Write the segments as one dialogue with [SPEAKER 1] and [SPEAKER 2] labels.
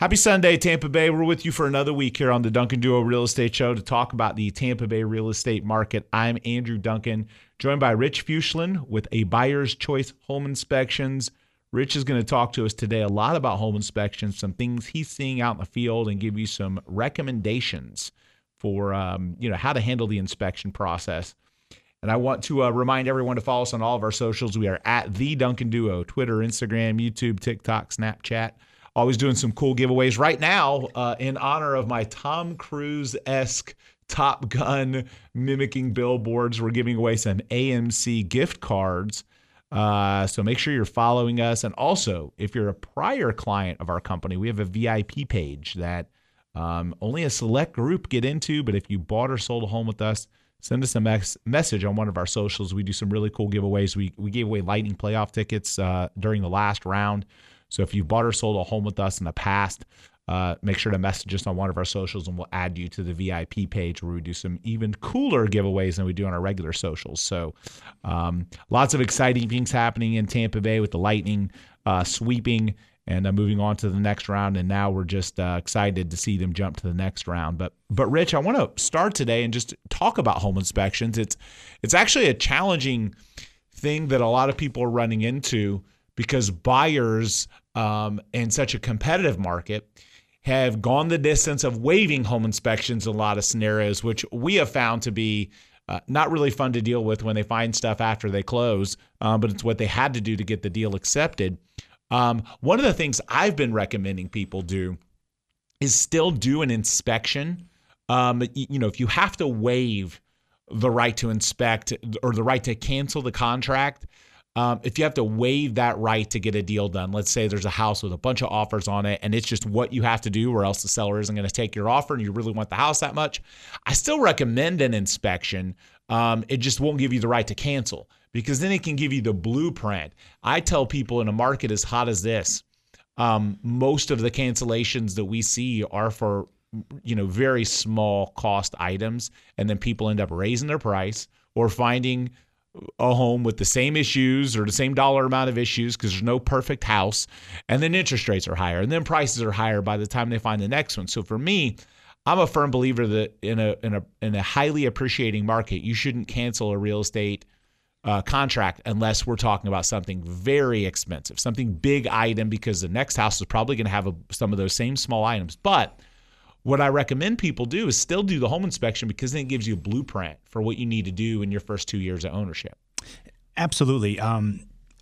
[SPEAKER 1] Happy Sunday, Tampa Bay. We're with you for another week here on the Duncan Duo Real Estate Show to talk about the Tampa Bay real estate market. I'm Andrew Duncan, joined by Rich Fuchslin with a Buyer's Choice Home Inspections. Rich is going to talk to us today a lot about home inspections, some things he's seeing out in the field, and give you some recommendations for um, you know how to handle the inspection process. And I want to uh, remind everyone to follow us on all of our socials. We are at the Duncan Duo: Twitter, Instagram, YouTube, TikTok, Snapchat always doing some cool giveaways. Right now, uh, in honor of my Tom Cruise esque Top Gun mimicking billboards, we're giving away some AMC gift cards. Uh, so make sure you're following us. And also, if you're a prior client of our company, we have a VIP page that um, only a select group get into. But if you bought or sold a home with us, send us a mes- message on one of our socials. We do some really cool giveaways. We, we gave away Lightning playoff tickets uh, during the last round. So if you've bought or sold a home with us in the past, uh, make sure to message us on one of our socials and we'll add you to the VIP page where we do some even cooler giveaways than we do on our regular socials. So um, lots of exciting things happening in Tampa Bay with the Lightning uh, sweeping and uh, moving on to the next round. And now we're just uh, excited to see them jump to the next round. But but Rich, I want to start today and just talk about home inspections. It's it's actually a challenging thing that a lot of people are running into because buyers um, in such a competitive market have gone the distance of waiving home inspections in a lot of scenarios, which we have found to be uh, not really fun to deal with when they find stuff after they close, uh, but it's what they had to do to get the deal accepted. Um, one of the things I've been recommending people do is still do an inspection. Um, you know, if you have to waive the right to inspect or the right to cancel the contract, um, if you have to waive that right to get a deal done, let's say there's a house with a bunch of offers on it and it's just what you have to do, or else the seller isn't going to take your offer and you really want the house that much, I still recommend an inspection. Um, it just won't give you the right to cancel because then it can give you the blueprint. I tell people in a market as hot as this, um, most of the cancellations that we see are for you know very small cost items, and then people end up raising their price or finding a home with the same issues or the same dollar amount of issues because there's no perfect house and then interest rates are higher and then prices are higher by the time they find the next one. So for me i'm a firm believer that in a in a in a highly appreciating market you shouldn't cancel a real estate uh, contract unless we're talking about something very expensive something big item because the next house is probably going to have a, some of those same small items. But what I recommend people do is still do the home inspection because then it gives you a blueprint for what you need to do in your first two years of ownership.
[SPEAKER 2] Absolutely. Um,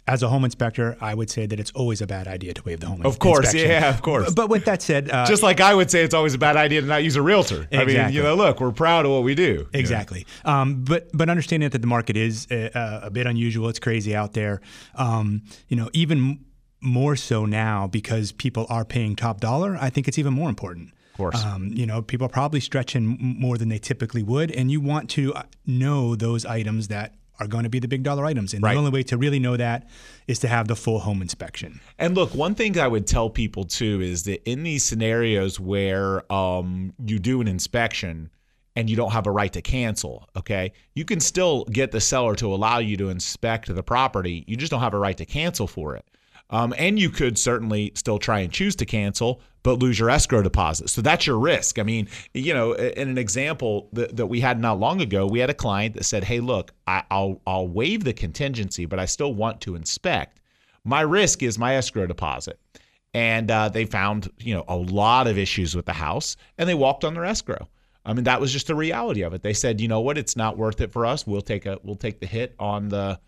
[SPEAKER 2] as a home inspector, I would say that it's always a bad idea to waive the home. Inspection.
[SPEAKER 1] Of course,
[SPEAKER 2] inspection.
[SPEAKER 1] yeah, of course.
[SPEAKER 2] But with that said, uh,
[SPEAKER 1] just like I would say, it's always a bad idea to not use a realtor. Exactly. I mean, you know, look, we're proud of what we do.
[SPEAKER 2] Exactly. Um, but but understanding that the market is a, a, bit unusual, it's crazy out there. Um, you know, even more so now because people are paying top dollar. I think it's even more important
[SPEAKER 1] course.
[SPEAKER 2] Um, you know, people are probably stretching more than they typically would, and you want to uh, know those items that are going to be the big dollar items. And right. the only way to really know that is to have the full home inspection.
[SPEAKER 1] And look, one thing I would tell people too is that in these scenarios where um, you do an inspection and you don't have a right to cancel, okay, you can still get the seller to allow you to inspect the property. You just don't have a right to cancel for it. Um, and you could certainly still try and choose to cancel, but lose your escrow deposit. So that's your risk. I mean, you know, in an example that, that we had not long ago, we had a client that said, "Hey, look, I, will I'll waive the contingency, but I still want to inspect. My risk is my escrow deposit." And uh, they found, you know, a lot of issues with the house, and they walked on their escrow. I mean, that was just the reality of it. They said, you know what, it's not worth it for us. We'll take a we'll take the hit on the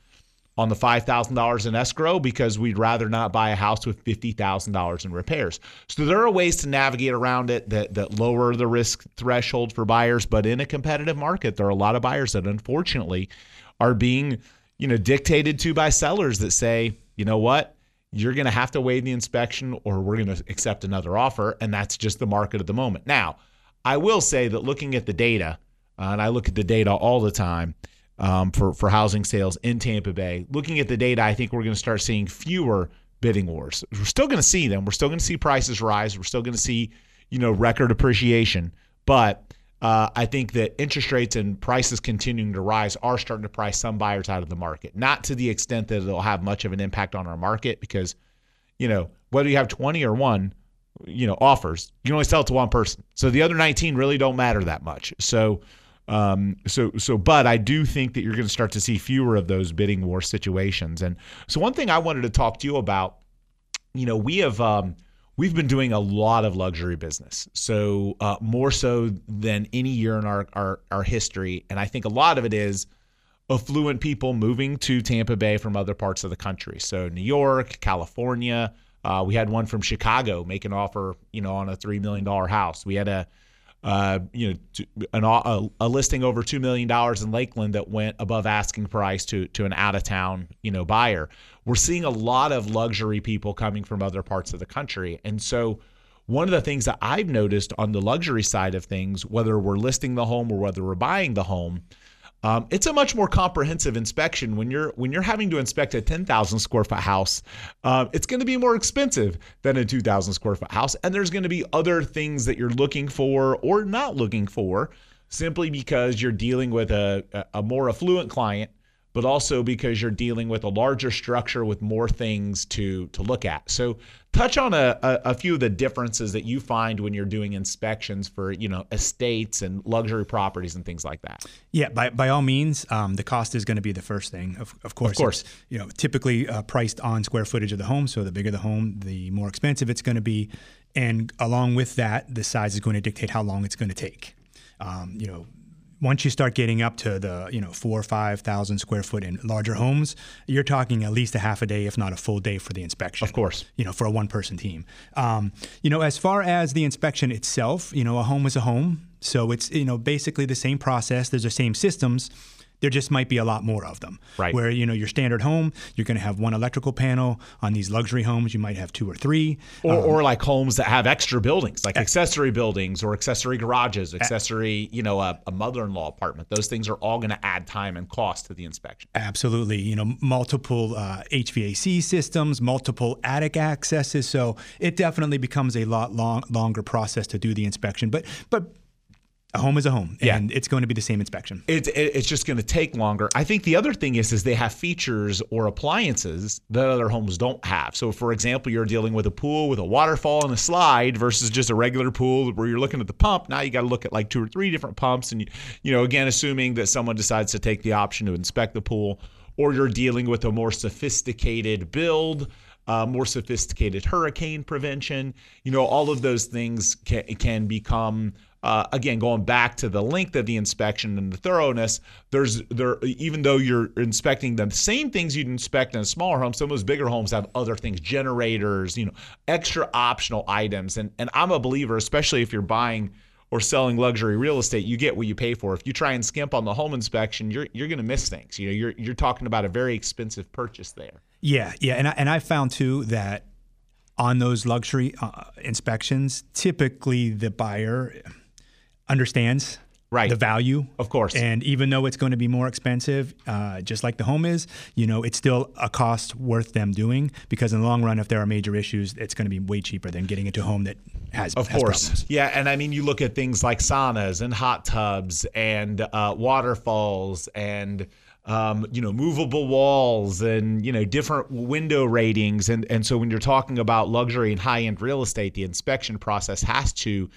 [SPEAKER 1] on the $5,000 in escrow because we'd rather not buy a house with $50,000 in repairs. So there are ways to navigate around it that, that lower the risk threshold for buyers. But in a competitive market, there are a lot of buyers that unfortunately are being, you know, dictated to by sellers that say, you know what, you're going to have to waive the inspection or we're going to accept another offer. And that's just the market at the moment. Now, I will say that looking at the data, uh, and I look at the data all the time, um, for for housing sales in Tampa Bay. Looking at the data, I think we're going to start seeing fewer bidding wars. We're still going to see them. We're still going to see prices rise. We're still going to see you know record appreciation, but uh, I think that interest rates and prices continuing to rise are starting to price some buyers out of the market. Not to the extent that it'll have much of an impact on our market because, you know, whether you have 20 or one, you know offers, you can only sell it to one person. So the other 19 really don't matter that much. So um, so so but I do think that you're going to start to see fewer of those bidding war situations. And so one thing I wanted to talk to you about, you know, we have um, we've been doing a lot of luxury business, so uh, more so than any year in our, our our history. And I think a lot of it is affluent people moving to Tampa Bay from other parts of the country. So New York, California. Uh, we had one from Chicago make an offer, you know, on a three million dollar house. We had a uh, you know, an, a, a, listing over two million dollars in Lakeland that went above asking price to to an out of town, you know, buyer. We're seeing a lot of luxury people coming from other parts of the country, and so one of the things that I've noticed on the luxury side of things, whether we're listing the home or whether we're buying the home, um, it's a much more comprehensive inspection when you're when you're having to inspect a 10,000 square foot house. Uh, it's going to be more expensive than a 2,000 square foot house, and there's going to be other things that you're looking for or not looking for, simply because you're dealing with a, a more affluent client but also because you're dealing with a larger structure with more things to to look at. So touch on a, a, a, few of the differences that you find when you're doing inspections for you know estates and luxury properties and things like that.
[SPEAKER 2] Yeah, by, by all means, um, the cost is going to be the first thing. Of, of course,
[SPEAKER 1] of course,
[SPEAKER 2] you know typically uh, priced on square footage of the home. So the bigger the home, the more expensive it's going to be, and along with that, the size is going to dictate how long it's going to take. Um, you know, once you start getting up to the you know four or five thousand square foot in larger homes, you're talking at least a half a day, if not a full day, for the inspection.
[SPEAKER 1] Of course,
[SPEAKER 2] you know for a one person team. Um, you know, as far as the inspection itself, you know, a home is a home, so it's you know basically the same process. There's the same systems there just might be a lot more of them.
[SPEAKER 1] Right.
[SPEAKER 2] Where you know your standard home, you're going to have one electrical panel. On these luxury homes, you might have two or three.
[SPEAKER 1] Or, um, or like homes that have extra buildings, like accessory buildings or accessory garages, accessory, you know, a, a mother-in-law apartment. Those things are all going to add time and cost to the inspection.
[SPEAKER 2] Absolutely. You know, multiple uh, HVAC systems, multiple attic accesses. So it definitely becomes a lot long, longer process to do the inspection. But but a home is a home, and yeah. it's going to be the same inspection.
[SPEAKER 1] It's it's just going to take longer. I think the other thing is is they have features or appliances that other homes don't have. So, for example, you're dealing with a pool with a waterfall and a slide versus just a regular pool where you're looking at the pump. Now you got to look at like two or three different pumps, and you, you know, again, assuming that someone decides to take the option to inspect the pool, or you're dealing with a more sophisticated build. Uh, more sophisticated hurricane prevention. You know, all of those things can, can become uh, again, going back to the length of the inspection and the thoroughness, there's there even though you're inspecting the same things you'd inspect in a smaller home, some of those bigger homes have other things, generators, you know, extra optional items. And and I'm a believer, especially if you're buying or selling luxury real estate, you get what you pay for. If you try and skimp on the home inspection, you're you're going to miss things. You know, you're you're talking about a very expensive purchase there.
[SPEAKER 2] Yeah, yeah, and I, and I found too that on those luxury uh, inspections, typically the buyer understands
[SPEAKER 1] right.
[SPEAKER 2] the value.
[SPEAKER 1] Of course.
[SPEAKER 2] And even though it's going to be more expensive, uh, just like the home is, you know, it's still a cost worth them doing because in the long run, if there are major issues, it's going to be way cheaper than getting into a home that has,
[SPEAKER 1] of
[SPEAKER 2] has
[SPEAKER 1] course.
[SPEAKER 2] Problems.
[SPEAKER 1] Yeah. And I mean, you look at things like saunas and hot tubs and uh, waterfalls and um, you know, movable walls and, you know, different window ratings. And, and so when you're talking about luxury and high end real estate, the inspection process has to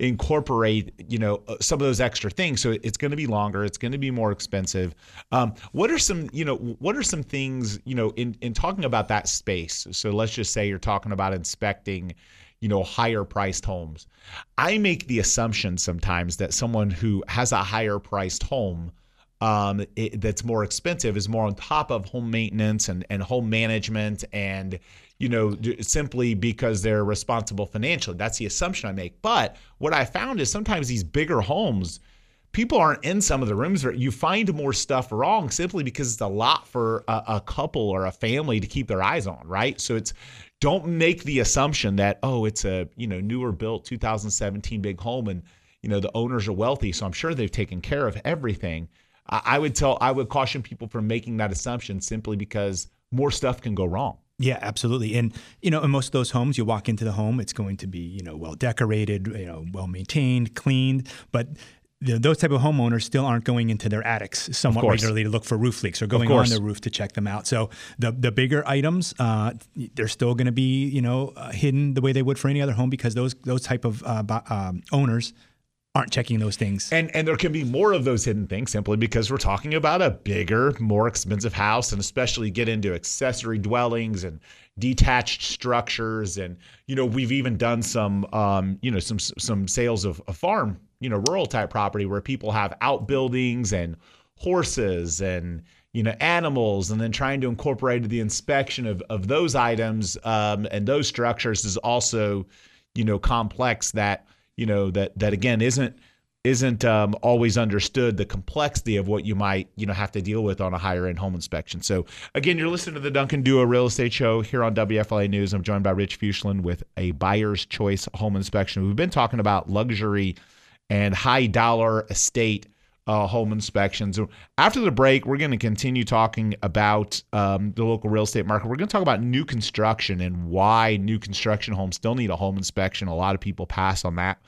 [SPEAKER 1] incorporate you know uh, some of those extra things. So it's going to be longer it's going to be more expensive. Um, what are some you know what are some things you know in in talking about that space so let's just say you're talking about inspecting you know higher priced homes. I make the assumption sometimes that someone who has a higher priced home um, it, that's more expensive is more on top of home maintenance and, and home management and you know simply because they're responsible financially. That's the assumption i make. But what i found is sometimes these bigger homes people aren't in some of the rooms where you find more stuff wrong simply because it's a lot for a, a couple or a family to keep their eyes on right? So it's don't make the assumption that oh it's a you know newer built 2017 big home and you know the owners are wealthy so i'm sure they've taken care of everything I would tell, I would caution people from making that assumption simply because more stuff can go wrong.
[SPEAKER 2] Yeah, absolutely. And you know, in most of those homes, you walk into the home, it's going to be you know well decorated, you know, well maintained, cleaned, but the, those type of homeowners still aren't going into their attics somewhat regularly to look for roof leaks or going on their roof to check them out. So the the bigger items, uh, they're still going to be you know uh, hidden the way they would for any other home because those those type of uh, um, owners aren't checking those things.
[SPEAKER 1] And and there can be more of those hidden things simply because we're talking about a bigger, more expensive house, and especially get into accessory dwellings and detached structures. And you know, we've even done some, um, you know, some some sales of a farm, you know, rural type property where people have outbuildings and horses and you know animals and then trying to incorporate the inspection of, of those items um, and those structures is also you know complex that you know that that again isn't isn't um, always understood the complexity of what you might you know have to deal with on a higher end home inspection. So again, you're listening to the Duncan Duo Real Estate Show here on WFLA News. I'm joined by Rich Fuchslin with a buyer's choice home inspection. We've been talking about luxury and high dollar estate uh, home inspections. After the break, we're going to continue talking about um, the local real estate market. We're going to talk about new construction and why new construction homes still need a home inspection. A lot of people pass on that.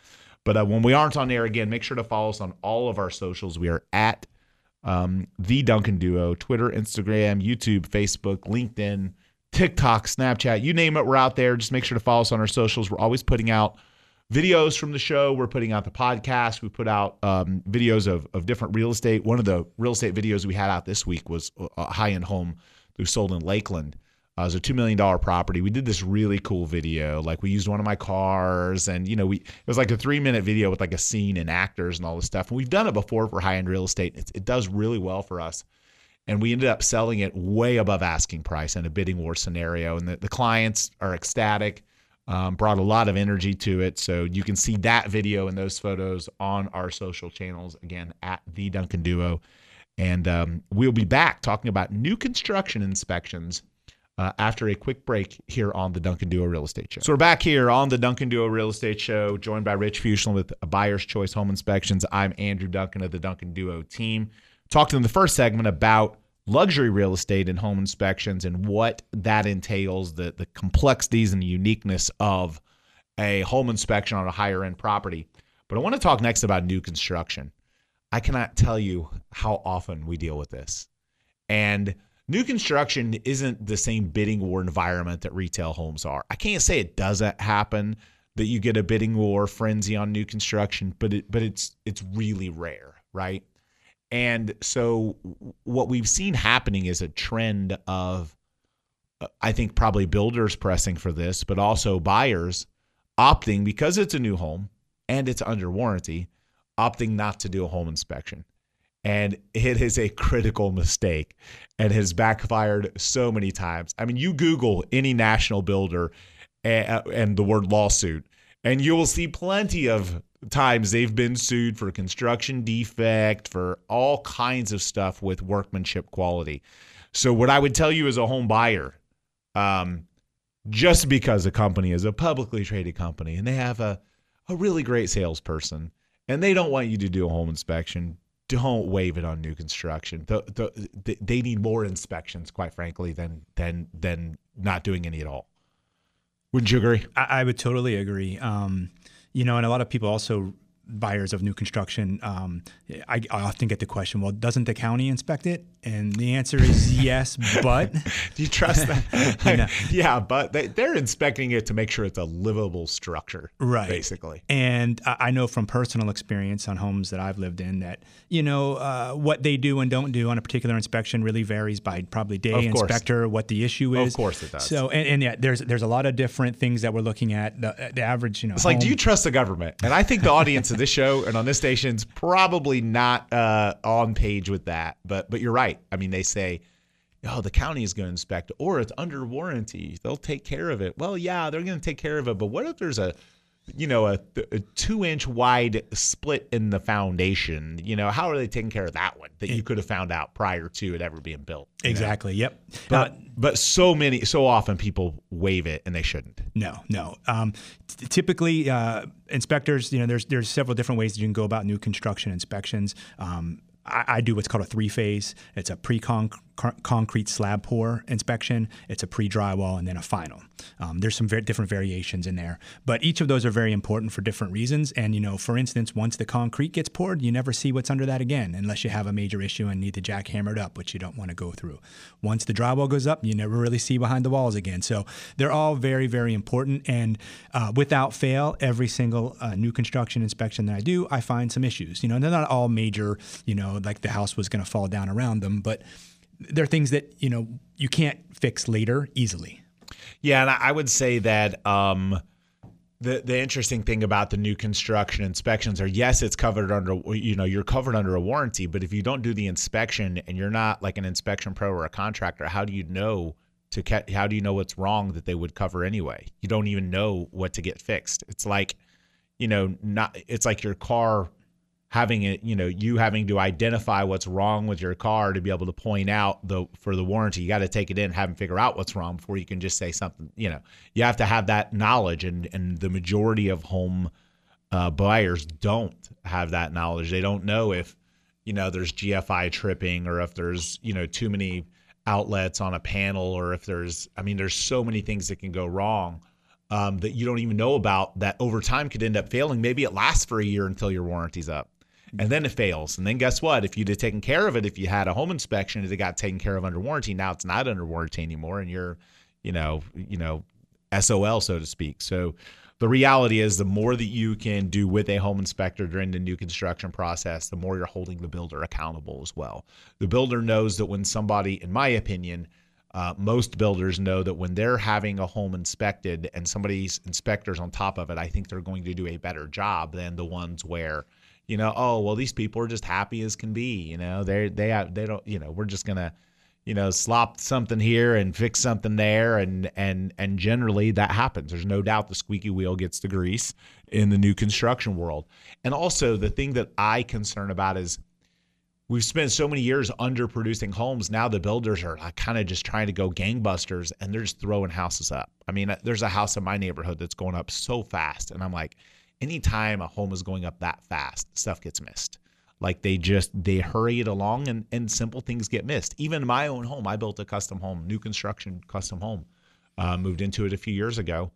[SPEAKER 1] But uh, when we aren't on air again, make sure to follow us on all of our socials. We are at um, the Duncan Duo, Twitter, Instagram, YouTube, Facebook, LinkedIn, TikTok, Snapchat, you name it, we're out there. Just make sure to follow us on our socials. We're always putting out videos from the show. We're putting out the podcast. We put out um, videos of, of different real estate. One of the real estate videos we had out this week was a high end home that was sold in Lakeland. Uh, it was a two million dollar property. We did this really cool video. Like we used one of my cars, and you know, we it was like a three minute video with like a scene and actors and all this stuff. And we've done it before for high end real estate. It's, it does really well for us. And we ended up selling it way above asking price in a bidding war scenario. And the, the clients are ecstatic. Um, brought a lot of energy to it. So you can see that video and those photos on our social channels again at the Duncan Duo. And um, we'll be back talking about new construction inspections uh, after a quick break here on the Duncan Duo Real Estate Show. So we're back here on the Duncan Duo Real Estate Show, joined by Rich Fuchslin with Buyer's Choice Home Inspections. I'm Andrew Duncan of the Duncan Duo team. Talked in the first segment about luxury real estate and home inspections and what that entails, the the complexities and uniqueness of a home inspection on a higher end property. But I want to talk next about new construction. I cannot tell you how often we deal with this. And new construction isn't the same bidding war environment that retail homes are. I can't say it doesn't happen that you get a bidding war frenzy on new construction, but it but it's it's really rare, right? And so what we've seen happening is a trend of uh, I think probably builders pressing for this, but also buyers opting because it's a new home and it's under warranty, opting not to do a home inspection. And it is a critical mistake and has backfired so many times. I mean, you Google any national builder and, and the word lawsuit, and you will see plenty of times they've been sued for construction defect, for all kinds of stuff with workmanship quality. So, what I would tell you as a home buyer, um, just because a company is a publicly traded company and they have a, a really great salesperson and they don't want you to do a home inspection, don't waive it on new construction. The, the, the, they need more inspections, quite frankly, than than than not doing any at all. Wouldn't you agree?
[SPEAKER 2] I, I would totally agree. Um, you know, and a lot of people also buyers of new construction. Um, I, I often get the question, well, doesn't the county inspect it? And the answer is yes, but
[SPEAKER 1] Do you trust that?
[SPEAKER 2] Know.
[SPEAKER 1] yeah, but they, they're inspecting it to make sure it's a livable structure,
[SPEAKER 2] Right.
[SPEAKER 1] Basically,
[SPEAKER 2] And I I know from personal experience on homes that I've lived in that, you know, uh, what they do and don't do on a particular inspection really varies by probably day, inspector, what the issue is.
[SPEAKER 1] Of course it does.
[SPEAKER 2] So, and, and yeah, there's there's a lot of different things that we're looking at. The, the average, you know,
[SPEAKER 1] it's like, do you trust the government? And I think the audience of this show and on this station's probably not uh, on page with that. But but you're right. I mean, they say. Oh, the county is going to inspect, or it's under warranty. They'll take care of it. Well, yeah, they're going to take care of it. But what if there's a, you know, a, a two inch wide split in the foundation? You know, how are they taking care of that one that you could have found out prior to it ever being built? you know?
[SPEAKER 2] Exactly. Yep.
[SPEAKER 1] But
[SPEAKER 2] Uh,
[SPEAKER 1] but so many so often people waive it and they shouldn't.
[SPEAKER 2] No, no. Um, t- typically, uh, inspectors, you know, there's there's several different ways that you can go about new construction inspections. Um, I, I do what's called a three phase. It's a pre concrete slab pour inspection, it's a pre drywall, and then a final. Um, there's some very different variations in there, but each of those are very important for different reasons. And you know, for instance, once the concrete gets poured, you never see what's under that again, unless you have a major issue and need the jack hammered up, which you don't want to go through. Once the drywall goes up, you never really see behind the walls again. So they're all very, very important. And uh, without fail, every single uh, new construction inspection that I do, I find some issues. You know, they're not all major. You know, like the house was going to fall down around them, but there are things that you know you can't fix later easily.
[SPEAKER 1] Yeah, and I would say that um, the the interesting thing about the new construction inspections are yes, it's covered under you know you're covered under a warranty, but if you don't do the inspection and you're not like an inspection pro or a contractor, how do you know to ca- how do you know what's wrong that they would cover anyway? You don't even know what to get fixed. It's like you know not it's like your car having it, you know, you having to identify what's wrong with your car to be able to point out the for the warranty. You got to take it in, have them figure out what's wrong before you can just say something. You know, you have to have that knowledge, and and the majority of home uh, buyers don't have that knowledge. They don't know if you know there's GFI tripping or if there's you know too many outlets on a panel or if there's I mean there's so many things that can go wrong. Um, that you don't even know about that over time could end up failing. Maybe it lasts for a year until your warranty's up and then it fails. And then guess what? If you'd have taken care of it, if you had a home inspection, it got taken care of under warranty. Now it's not under warranty anymore, and you're, you know, you know, SOL so to speak. So the reality is, the more that you can do with a home inspector during the new construction process, the more you're holding the builder accountable as well. The builder knows that when somebody, in my opinion, uh, most builders know that when they're having a home inspected and somebody's inspectors on top of it, I think they're going to do a better job than the ones where you know, oh well, these people are just happy as can be. You know, they they they don't. You know, we're just gonna, you know, slop something here and fix something there, and and and generally that happens. There's no doubt the squeaky wheel gets the grease in the new construction world. And also the thing that I concern about is we've spent so many years underproducing homes. Now the builders are kind of just trying to go gangbusters and they're just throwing houses up. I mean, there's a house in my neighborhood that's going up so fast, and I'm like anytime a home is going up that fast, stuff gets missed. Like they just they hurry it along and, and simple things get missed. Even my own home, I built a custom home, new construction custom home, uh, moved into it a few years ago,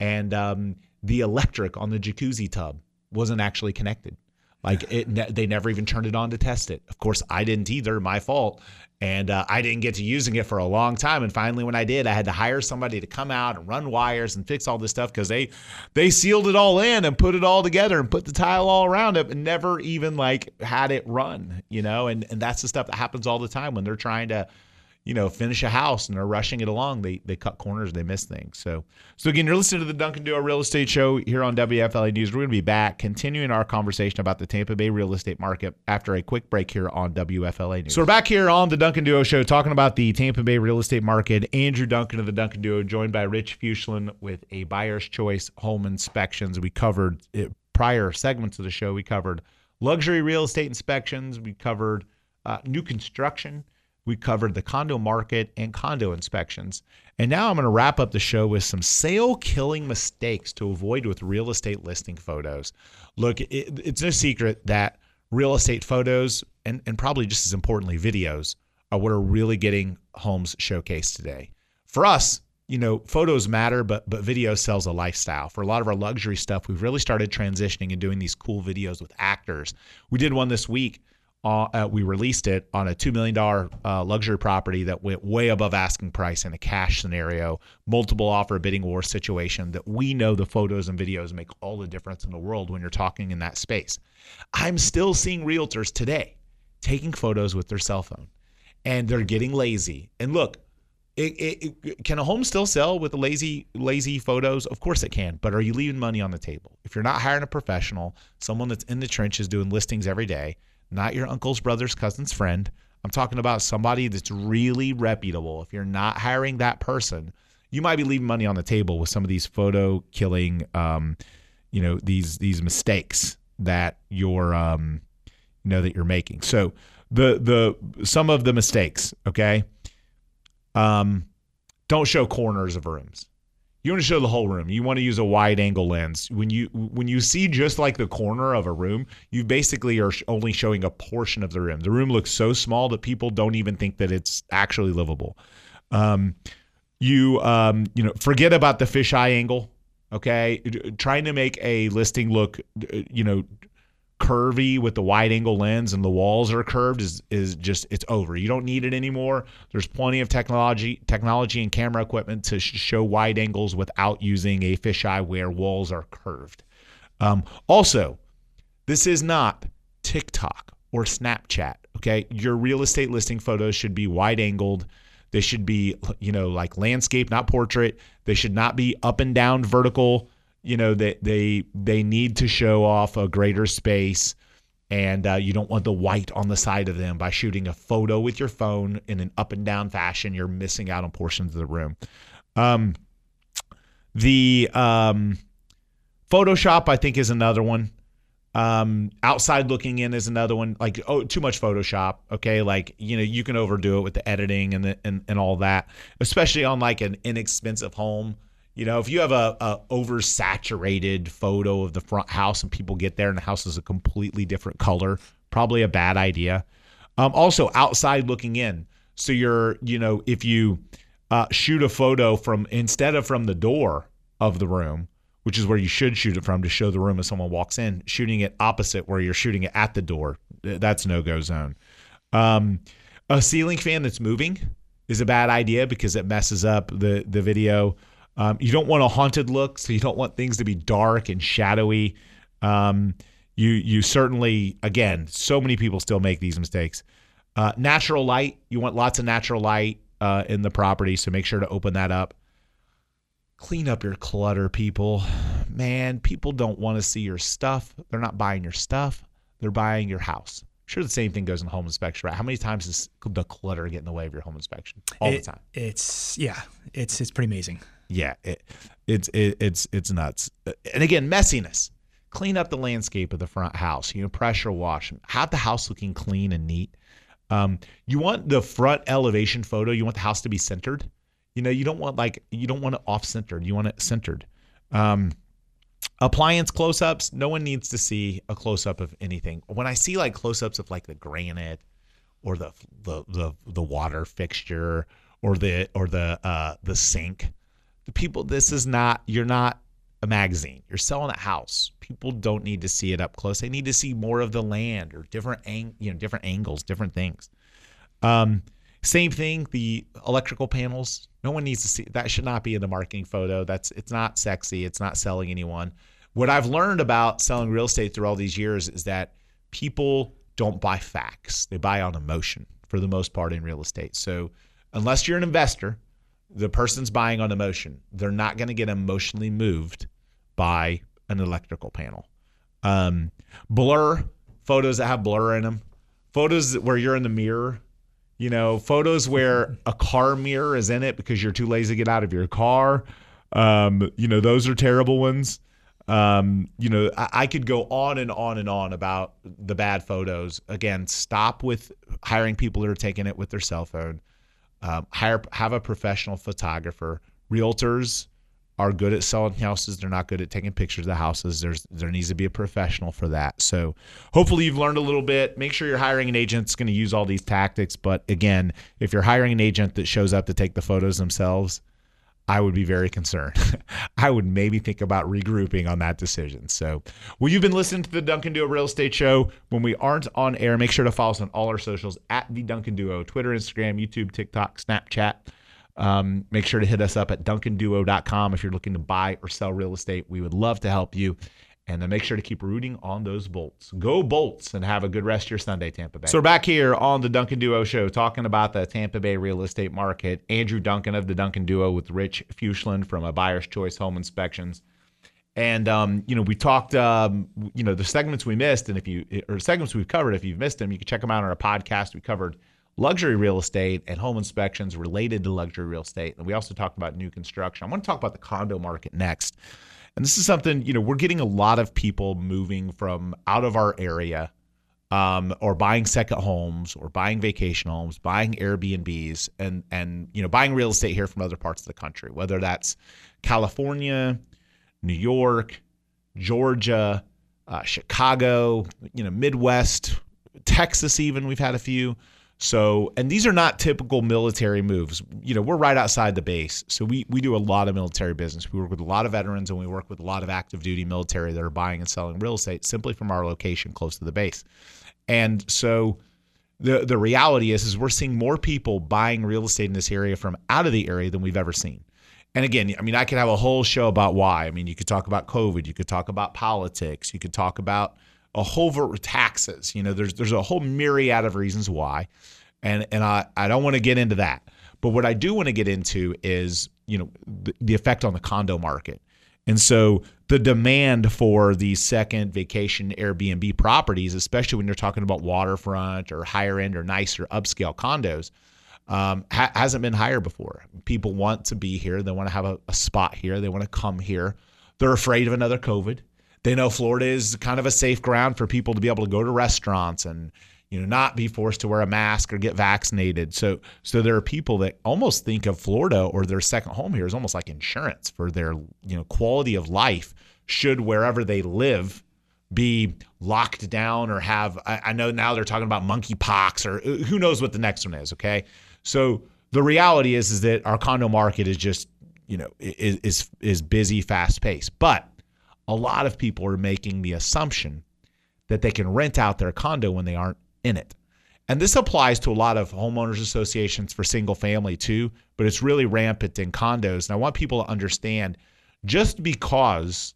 [SPEAKER 1] and um, the electric on the jacuzzi tub wasn't actually connected. Like it, they never even turned it on to test it. Of course, I didn't either. My fault. And uh, I didn't get to using it for a long time. And finally, when I did, I had to hire somebody to come out and run wires and fix all this stuff because they they sealed it all in and put it all together and put the tile all around it, and never even like had it run. You know, and and that's the stuff that happens all the time when they're trying to you know, finish a house and they're rushing it along, they they cut corners, they miss things. So so again, you're listening to the Duncan Duo Real Estate Show here on WFLA News. We're going to be back continuing our conversation about the Tampa Bay real estate market after a quick break here on WFLA News. So we're back here on the Duncan Duo Show talking about the Tampa Bay real estate market. Andrew Duncan of the Duncan Duo, joined by Rich Fuchslin with a buyer's choice home inspections. We covered it, prior segments of the show. We covered luxury real estate inspections. We covered uh, new construction we covered the condo market and condo inspections. And now I'm going to wrap up the show with some sale killing mistakes to avoid with real estate listing photos. Look, it, it's no secret that real estate photos, and, and probably just as importantly, videos, are what are really getting homes showcased today. For us, you know, photos matter, but but video sells a lifestyle. For a lot of our luxury stuff, we've really started transitioning and doing these cool videos with actors. We did one this week uh, we released it on a $2 million uh, luxury property that went way above asking price in a cash scenario, multiple offer bidding war situation that we know the photos and videos make all the difference in the world when you're talking in that space. I'm still seeing realtors today taking photos with their cell phone and they're getting lazy. And look, it, it, it, can a home still sell with lazy lazy photos? Of course it can, but are you leaving money on the table? If you're not hiring a professional, someone that's in the trenches doing listings every day, not your uncle's brother's cousin's friend. I'm talking about somebody that's really reputable. If you're not hiring that person, you might be leaving money on the table with some of these photo killing, um, you know, these these mistakes that you're, um, you know, that you're making. So the the some of the mistakes, okay, um, don't show corners of rooms. You want to show the whole room. You want to use a wide angle lens. When you when you see just like the corner of a room, you basically are only showing a portion of the room. The room looks so small that people don't even think that it's actually livable. Um, you um, you know forget about the fisheye angle. Okay, trying to make a listing look you know curvy with the wide angle lens and the walls are curved is is just it's over. You don't need it anymore. There's plenty of technology technology and camera equipment to sh- show wide angles without using a fisheye where walls are curved. Um, also, this is not TikTok or Snapchat. Okay, your real estate listing photos should be wide angled. They should be you know like landscape, not portrait. They should not be up and down vertical you know they they they need to show off a greater space and uh, you don't want the white on the side of them by shooting a photo with your phone in an up and down fashion. You're missing out on portions of the room. Um, the um, photoshop i think is another one. Um, outside looking in is another one. Like oh too much photoshop okay? Like you know you can overdo it with the editing and the and, and all that especially on like an inexpensive home you know, if you have a, a oversaturated photo of the front house and people get there and the house is a completely different color, probably a bad idea. Um, also, outside looking in. So you're, you know, if you uh, shoot a photo from instead of from the door of the room, which is where you should shoot it from to show the room as someone walks in, shooting it opposite where you're shooting it at the door, that's no go zone. Um, a ceiling fan that's moving is a bad idea because it messes up the the video. Um, you don't want a haunted look, so you don't want things to be dark and shadowy. Um, you you certainly again, so many people still make these mistakes. Uh, natural light, you want lots of natural light uh, in the property, so make sure to open that up. Clean up your clutter, people. Man, people don't want to see your stuff. They're not buying your stuff. They're buying your house. I'm sure the same thing goes in home inspection, right? How many times does the clutter get in the way of your home inspection? All
[SPEAKER 2] it,
[SPEAKER 1] the time.
[SPEAKER 2] It's yeah, it's it's pretty amazing
[SPEAKER 1] yeah, it, it's it, it's it's nuts. And again, messiness. Clean up the landscape of the front house. You know, pressure wash. Have the house looking clean and neat. Um, you want the front elevation photo. You want the house to be centered. You know, you don't want like you don't want it off centered. You want it centered. Um, appliance close-ups. No one needs to see a close-up of anything. When I see like close-ups of like the granite or the the the, the water fixture or the or the uh, the sink the people this is not you're not a magazine. You're selling a house. People don't need to see it up close. They need to see more of the land or different ang- you know different angles different things. Um, same thing the electrical panels. No one needs to see that should not be in the marketing photo. That's it's not sexy. It's not selling anyone. What i've learned about selling real estate through all these years is that people don't buy facts. They buy on emotion for the most part in real estate. So unless you're an investor the person's buying on emotion. They're not going to get emotionally moved by an electrical panel. Um, blur photos that have blur in them, photos where you're in the mirror, you know, photos where a car mirror is in it because you're too lazy to get out of your car. Um, you know, those are terrible ones. Um, you know, I, I could go on and on and on about the bad photos. Again, stop with hiring people that are taking it with their cell phone. Um, hire have a professional photographer. Realtors are good at selling houses. They're not good at taking pictures of the houses. There's there needs to be a professional for that. So hopefully you've learned a little bit. Make sure you're hiring an agent that's going to use all these tactics. But again, if you're hiring an agent that shows up to take the photos themselves, I would be very concerned. I would maybe think about regrouping on that decision. So, well, you've been listening to the Duncan Duo Real Estate Show. When we aren't on air, make sure to follow us on all our socials at the Duncan Duo Twitter, Instagram, YouTube, TikTok, Snapchat. Um, make sure to hit us up at duncanduo.com if you're looking to buy or sell real estate. We would love to help you. And then make sure to keep rooting on those Bolts. Go Bolts and have a good rest of your Sunday, Tampa Bay. So we're back here on the Duncan Duo Show talking about the Tampa Bay real estate market. Andrew Duncan of the Duncan Duo with Rich Fuchsland from a Buyer's Choice Home Inspections. And um, you know, we talked, um, you know, the segments we missed, and if you or segments we've covered, if you've missed them, you can check them out on our podcast. We covered luxury real estate and home inspections related to luxury real estate, and we also talked about new construction. I want to talk about the condo market next. And this is something, you know, we're getting a lot of people moving from out of our area um, or buying second homes or buying vacation homes, buying Airbnbs and and you know, buying real estate here from other parts of the country, whether that's California, New York, Georgia, uh, Chicago, you know, Midwest, Texas, even we've had a few. So, and these are not typical military moves. You know, we're right outside the base. So we, we do a lot of military business. We work with a lot of veterans and we work with a lot of active duty military that are buying and selling real estate simply from our location close to the base. And so the the reality is is we're seeing more people buying real estate in this area from out of the area than we've ever seen. And again, I mean, I could have a whole show about why. I mean, you could talk about COVID, you could talk about politics, you could talk about a whole of taxes. You know, there's there's a whole myriad of reasons why, and and I I don't want to get into that. But what I do want to get into is you know the, the effect on the condo market, and so the demand for these second vacation Airbnb properties, especially when you're talking about waterfront or higher end or nicer upscale condos. Um, ha- hasn't been higher before. People want to be here. They want to have a, a spot here. They want to come here. They're afraid of another COVID. They know Florida is kind of a safe ground for people to be able to go to restaurants and you know not be forced to wear a mask or get vaccinated. So so there are people that almost think of Florida or their second home here is almost like insurance for their you know quality of life should wherever they live be locked down or have I, I know now they're talking about monkeypox or uh, who knows what the next one is, okay? So the reality is is that our condo market is just you know is is, is busy, fast paced, but a lot of people are making the assumption that they can rent out their condo when they aren't in it. And this applies to a lot of homeowners associations for single family too, but it's really rampant in condos. And I want people to understand just because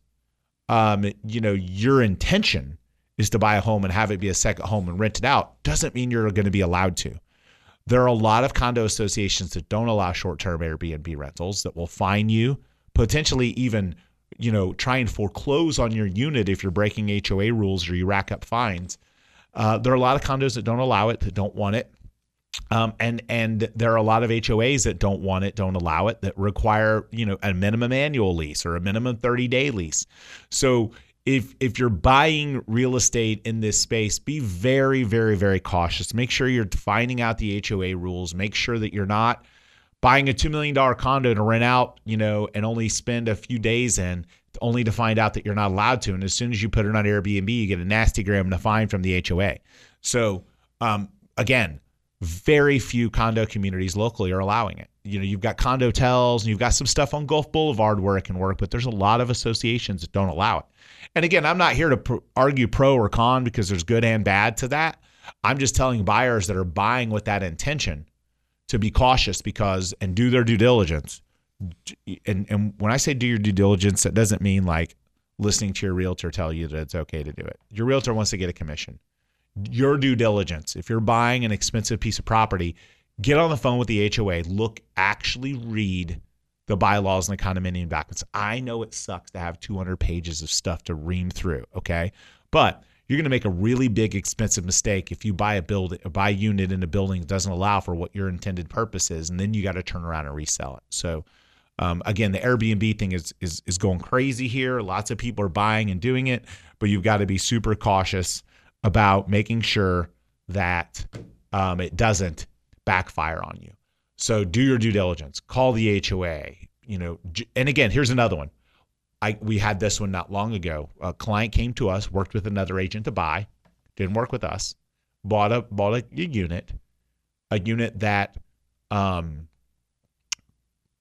[SPEAKER 1] um, you know your intention is to buy a home and have it be a second home and rent it out doesn't mean you're going to be allowed to. There are a lot of condo associations that don't allow short-term Airbnb rentals that will fine you, potentially even you know, try and foreclose on your unit if you're breaking HOA rules or you rack up fines. Uh, there are a lot of condos that don't allow it, that don't want it. Um, and and there are a lot of HOAs that don't want it, don't allow it, that require you know a minimum annual lease or a minimum 30 day lease. So if if you're buying real estate in this space, be very very very cautious. Make sure you're finding out the HOA rules. Make sure that you're not buying a $2 million condo to rent out, you know, and only spend a few days in, only to find out that you're not allowed to. And as soon as you put it on Airbnb, you get a nasty gram and a fine from the HOA. So, um, again, very few condo communities locally are allowing it. You know, you've got condotels and you've got some stuff on Gulf Boulevard where it can work, but there's a lot of associations that don't allow it. And again, I'm not here to pr- argue pro or con because there's good and bad to that. I'm just telling buyers that are buying with that intention to be cautious because and do their due diligence. And and when I say do your due diligence, that doesn't mean like listening to your realtor tell you that it's okay to do it. Your realtor wants to get a commission. Your due diligence. If you're buying an expensive piece of property, get on the phone with the HOA. Look, actually read the bylaws and the condominium documents. I know it sucks to have 200 pages of stuff to ream through, okay? But you're going to make a really big expensive mistake if you buy a build buy a unit in a building that doesn't allow for what your intended purpose is, and then you got to turn around and resell it. So. Um, again, the Airbnb thing is, is is going crazy here. Lots of people are buying and doing it, but you've got to be super cautious about making sure that um, it doesn't backfire on you. So do your due diligence. Call the HOA. You know, and again, here's another one. I we had this one not long ago. A client came to us, worked with another agent to buy, didn't work with us, bought a bought a, a unit, a unit that um,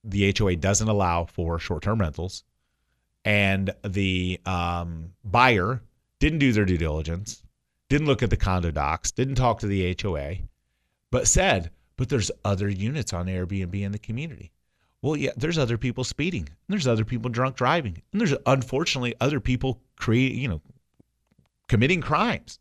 [SPEAKER 1] the HOA doesn't allow for short-term rentals, and the um, buyer didn't do their due diligence, didn't look at the condo docs, didn't talk to the HOA, but said, "But there's other units on Airbnb in the community." Well, yeah, there's other people speeding. there's other people drunk driving. And there's unfortunately other people create, you know, committing crimes.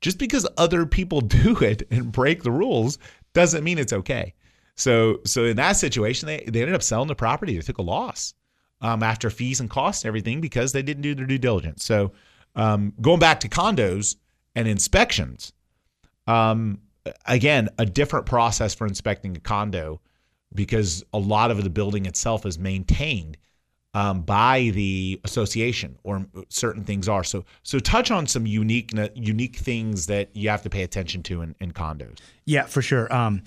[SPEAKER 1] Just because other people do it and break the rules doesn't mean it's okay. So so in that situation, they, they ended up selling the property. They took a loss um, after fees and costs and everything because they didn't do their due diligence. So um, going back to condos and inspections, um, again, a different process for inspecting a condo because a lot of the building itself is maintained um, by the association, or certain things are. So, so touch on some unique unique things that you have to pay attention to in, in condos.
[SPEAKER 2] Yeah, for sure. Um,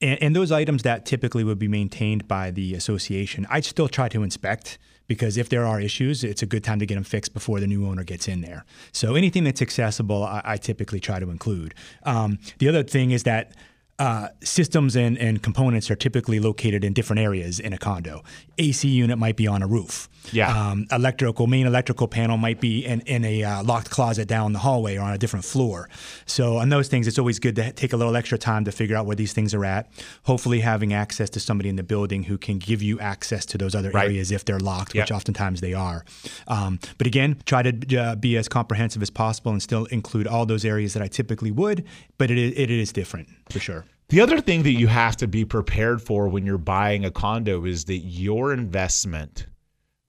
[SPEAKER 2] and, and those items that typically would be maintained by the association, I'd still try to inspect because if there are issues, it's a good time to get them fixed before the new owner gets in there. So anything that's accessible, I, I typically try to include. Um, the other thing is that uh, systems and, and components are typically located in different areas in a condo. AC unit might be on a roof.
[SPEAKER 1] Yeah.
[SPEAKER 2] Um, electrical main electrical panel might be in, in a uh, locked closet down the hallway or on a different floor. So on those things, it's always good to take a little extra time to figure out where these things are at. Hopefully, having access to somebody in the building who can give you access to those other
[SPEAKER 1] Right.
[SPEAKER 2] areas if they're locked,
[SPEAKER 1] Yep.
[SPEAKER 2] which oftentimes they are. Um, but again, try to uh, be as comprehensive as possible and still include all those areas that I typically would. But it is, it is different for sure.
[SPEAKER 1] The other thing that you have to be prepared for when you're buying a condo is that your investment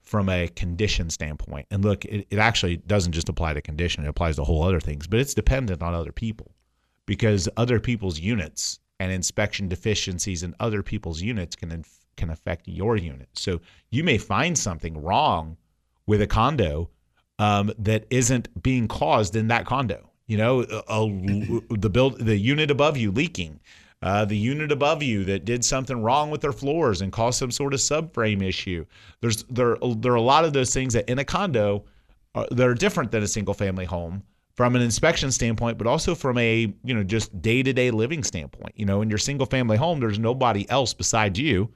[SPEAKER 1] from a condition standpoint, and look, it, it actually doesn't just apply to condition, it applies to whole other things, but it's dependent on other people because other people's units and inspection deficiencies in other people's units can inf- can affect your unit. So you may find something wrong with a condo um, that isn't being caused in that condo. You know, a, a- the build the unit above you leaking, uh, the unit above you that did something wrong with their floors and caused some sort of subframe issue. There's there there are a lot of those things that in a condo are, that are different than a single family home from an inspection standpoint, but also from a you know just day to day living standpoint. You know, in your single family home, there's nobody else besides you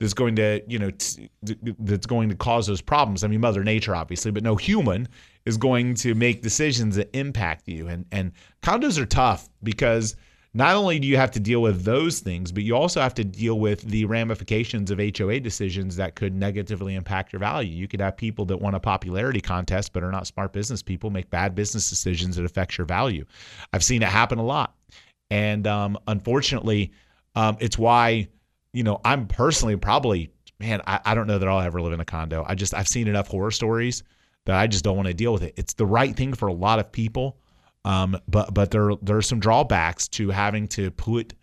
[SPEAKER 1] that's going to you know t- that's going to cause those problems. I mean, Mother Nature obviously, but no human is going to make decisions that impact you. And and condos are tough because not only do you have to deal with those things, but you also have to deal with the ramifications of HOA decisions that could negatively impact your value. You could have people that want a popularity contest but are not smart business people make bad business decisions that affects your value. I've seen it happen a lot, and um, unfortunately, um, it's why you know I'm personally probably man I, I don't know that I'll ever live in a condo. I just I've seen enough horror stories that I just don't want to deal with it. It's the right thing for a lot of people. Um, but but there there are some drawbacks to having to put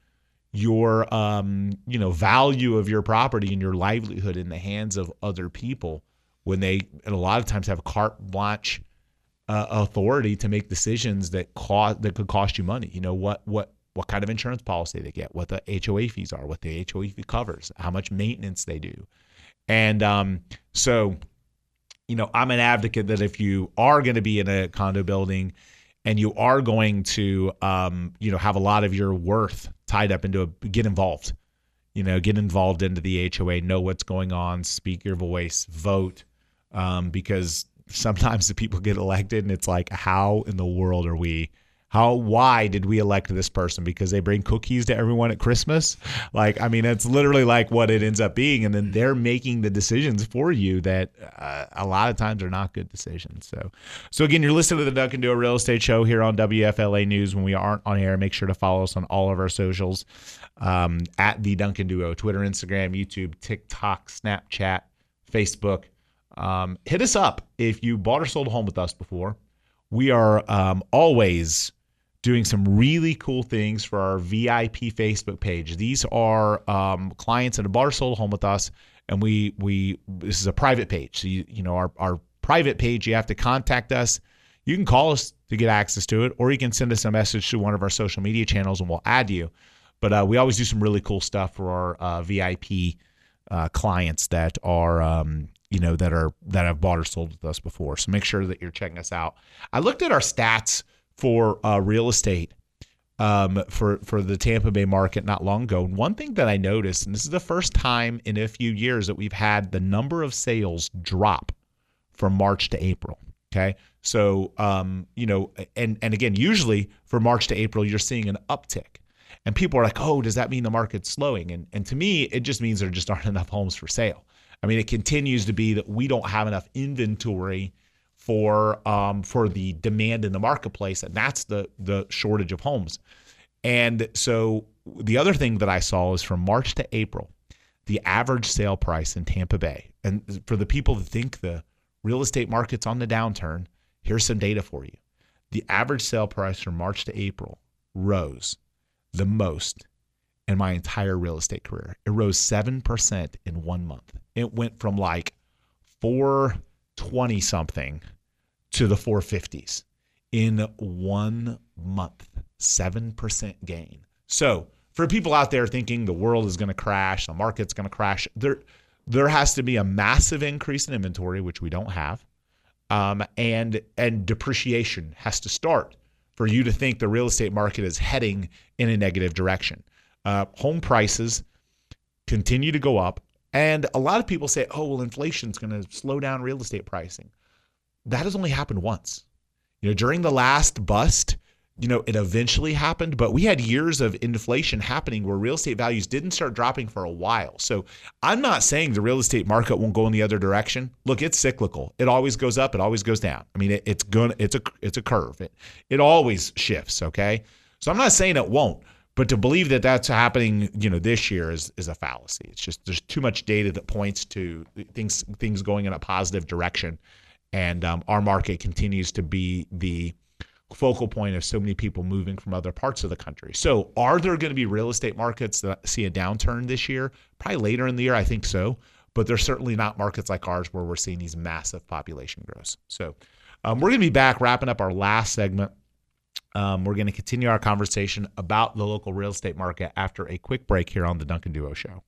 [SPEAKER 1] your um, you know value of your property and your livelihood in the hands of other people when they and a lot of times have carte blanche uh, authority to make decisions that cost that could cost you money. You know what what what kind of insurance policy they get, what the HOA fees are, what the HOA fee covers, how much maintenance they do, and um, so you know I'm an advocate that if you are going to be in a condo building and you are going to um, you know have a lot of your worth tied up into a get involved. You know get involved into the hoa know what's going on speak your voice vote um, because sometimes the people get elected and it's like how in the world are we how why did we elect this person? Because they bring cookies to everyone at christmas? Like i mean it's literally like what it ends up being. And then they're making the decisions for you that uh, a lot of times are not good decisions. So so again you're listening to the duncan duo real estate show here on wfla news. When we aren't on air make sure to follow us on all of our socials um, at the duncan duo twitter instagram youtube tiktok snapchat facebook. Um, hit us up if you bought or sold a home with us before. We are um, always doing some really cool things for our VIP Facebook page. These are um, clients that have bought or sold home with us, and we we this is a private page. So you you know our our private page, you have to contact us. You can call us to get access to it, or you can send us a message to one of our social media channels, and we'll add you. But uh, we always do some really cool stuff for our uh, VIP uh, clients that are um, you know that are that have bought or sold with us before. So make sure that you're checking us out. I looked at our stats for uh, real estate um, for for the Tampa Bay market not long ago. And one thing that I noticed, and this is the first time in a few years that we've had the number of sales drop from March to April. Okay, so um, you know, and and again, usually for March to April, you're seeing an uptick. And people are like, "Oh, does that mean the market's slowing?" And and to me, it just means there just aren't enough homes for sale. I mean, it continues to be that we don't have enough inventory for um, for the demand in the marketplace, and that's the the shortage of homes. And so the other thing that I saw is from March to April, the average sale price in Tampa Bay. And for the people that think the real estate market's on the downturn, here's some data for you. The average sale price from March to April rose the most in my entire real estate career. It rose 7% in one month. It went from like 420 something to the 450s in one month. 7% gain. So, for people out there thinking the world is going to crash, the market's going to crash, there there has to be a massive increase in inventory, which we don't have, um, and and depreciation has to start for you to think the real estate market is heading in a negative direction. Uh, home prices continue to go up, and a lot of people say, "Oh, well, inflation's going to slow down real estate pricing." That has only happened once. You know, during the last bust, you know, it eventually happened, but we had years of inflation happening where real estate values didn't start dropping for a while. So I'm not saying the real estate market won't go in the other direction. Look, it's cyclical. It always goes up. It always goes down. I mean, it, it's gonna, It's a it's a curve. It it always shifts. Okay. So I'm not saying it won't, but to believe that that's happening, you know, this year is is a fallacy. It's just there's too much data that points to things things going in a positive direction, and um, our market continues to be the focal point of so many people moving from other parts of the country. So, are there going to be real estate markets that see a downturn this year? Probably later in the year, I think so. But there's certainly not markets like ours where we're seeing these massive population growths. So, um, we're going to be back wrapping up our last segment. Um, we're going to continue our conversation about the local real estate market after a quick break here on the Duncan Duo Show.